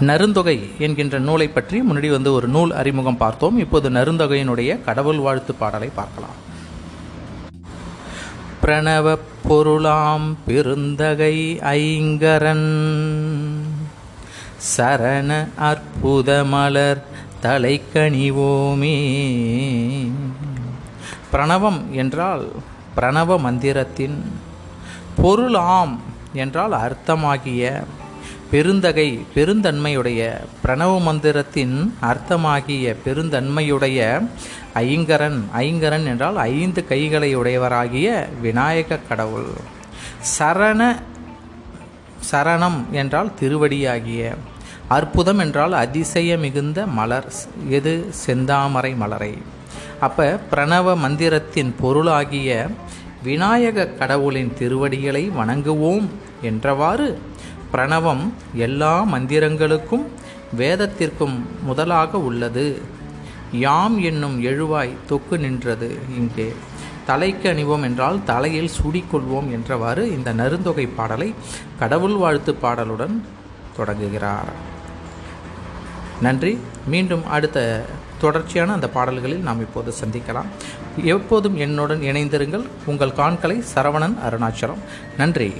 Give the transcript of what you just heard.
நருந்தொகை என்கின்ற நூலை பற்றி முன்னாடி வந்து ஒரு நூல் அறிமுகம் பார்த்தோம். இப்போது நருந்தொகையினுடைய கடவுள் வாழ்த்து பாடலை பார்க்கலாம். பிரணவ பொருளாம் பெருந்தகை ஐங்கரன் சரண அற்புத மலர் தலைக்கணிவோமே பிரணவம் என்றால் பிரணவ மந்திரத்தின் பொருளாம் என்றால் அர்த்தமாகிய பெருந்தகை பெருந்தன்மையுடைய பிரணவ மந்திரத்தின் அர்த்தமாகிய பெருந்தன்மையுடைய ஐங்கரன் ஐங்கரன் என்றால் ஐந்து கைகளை உடையவராகிய விநாயக கடவுள். சரண சரணம் என்றால் திருவடியாகிய. அற்புதம் என்றால் அதிசய மிகுந்த மலர் எது? செந்தாமரை மலரை. அப்போ பிரணவ மந்திரத்தின் பொருளாகிய விநாயக கடவுளின் திருவடிகளை வணங்குவோம் என்றவாறு பிரணவம் எல்லா மந்திரங்களுக்கும் வேதத்திற்கும் முதலாக உள்ளது. யாம் என்னும் எழுவாய் தொக்கு நின்றது இங்கே. தலைக்கு அணிவோம் என்றால் தலையில் சூடிக்கொள்வோம் என்றவாறு இந்த நருந்தொகை பாடலை கடவுள் வாழ்த்து பாடலுடன் தொடங்குகிறார். நன்றி. மீண்டும் அடுத்த தொடர்ச்சியான அந்த பாடல்களில் நாம் இப்போது சந்திக்கலாம். எப்போதும் என்னுடன் இணைந்திருங்கள். உங்கள் காண்களை சரவணன் அருணாச்சலம். நன்றி.